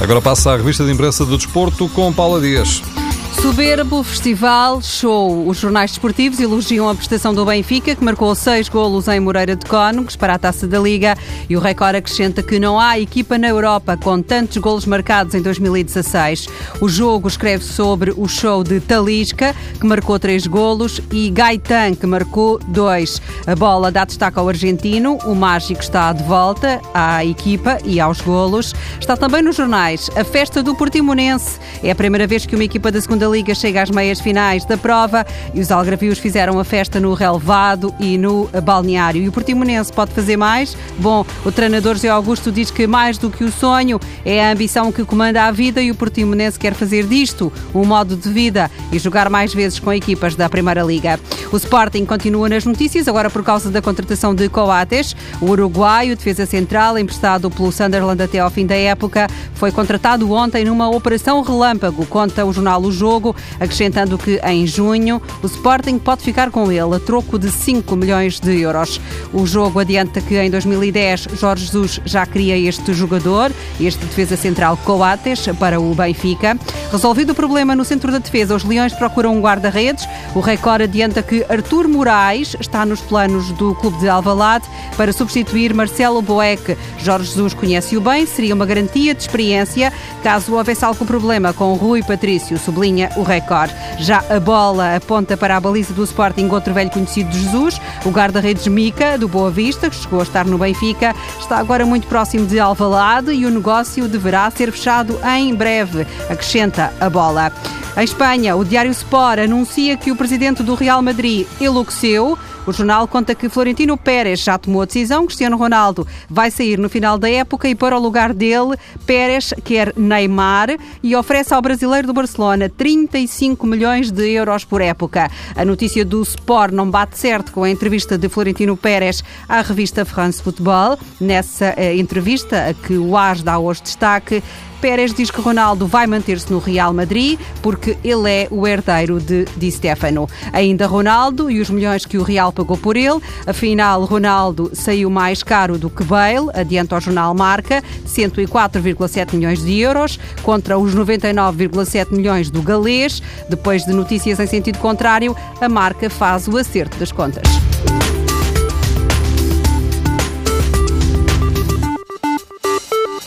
Agora passa a revista de imprensa do desporto com Paula Dias. Soberbo Festival Show. Os jornais desportivos elogiam a prestação do Benfica, que marcou seis golos em Moreira de Cónegos para a Taça da Liga. E o Record acrescenta que não há equipa na Europa com tantos golos marcados em 2016. O jogo escreve sobre o show de Talisca, que marcou três golos, e Gaetan, que marcou dois. A bola dá destaque ao argentino. O mágico está de volta à equipa e aos golos. Está também nos jornais a festa do Portimonense. É a primeira vez que uma equipa da segunda Liga chega às meias finais da prova e os algravios fizeram a festa no relevado e no balneário. E o Portimonense pode fazer mais? Bom, o treinador José Augusto diz que mais do que o sonho é a ambição que comanda a vida e o Portimonense quer fazer disto um modo de vida e jogar mais vezes com equipas da Primeira Liga. O Sporting continua nas notícias, agora por causa da contratação de Coates. O uruguaio, defesa central, emprestado pelo Sunderland até ao fim da época, foi contratado ontem numa operação relâmpago, conta o jornal O Jogo jogo, acrescentando que em junho o Sporting pode ficar com ele a troco de 5 milhões de euros. O jogo adianta que em 2010 Jorge Jesus já cria este jogador, este defesa central Coates, para o Benfica. Resolvido o problema no centro da defesa, os Leões procuram um guarda-redes. O Record adianta que Artur Moraes está nos planos do clube de Alvalade para substituir Marcelo Boeck. Jorge Jesus conhece-o bem, seria uma garantia de experiência caso houvesse algum problema com Rui Patrício, sublinha o recorde. Já a bola aponta para a baliza do Sporting, outro velho conhecido de Jesus, o guarda-redes Mica, do Boa Vista, que chegou a estar no Benfica, está agora muito próximo de Alvalade e o negócio deverá ser fechado em breve, acrescenta a bola. Em Espanha, o Diário Sport anuncia que o presidente do Real Madrid enlouqueceu o jornal conta que Florentino Pérez já tomou a decisão, Cristiano Ronaldo vai sair no final da época e para o lugar dele, Pérez quer Neymar e oferece ao brasileiro do Barcelona 35 milhões de euros por época. A notícia do Sport não bate certo com a entrevista de Florentino Pérez à revista France Football. Nessa eh, entrevista, a que o AS dá hoje destaque, Pérez diz que Ronaldo vai manter-se no Real Madrid porque ele é o herdeiro de Di Stefano. Ainda Ronaldo e os milhões que o Real pagou por ele. Afinal, Ronaldo saiu mais caro do que Bale, adianta o jornal Marca, 104,7 milhões de euros, contra os 99,7 milhões do galês. Depois de notícias em sentido contrário, a marca faz o acerto das contas.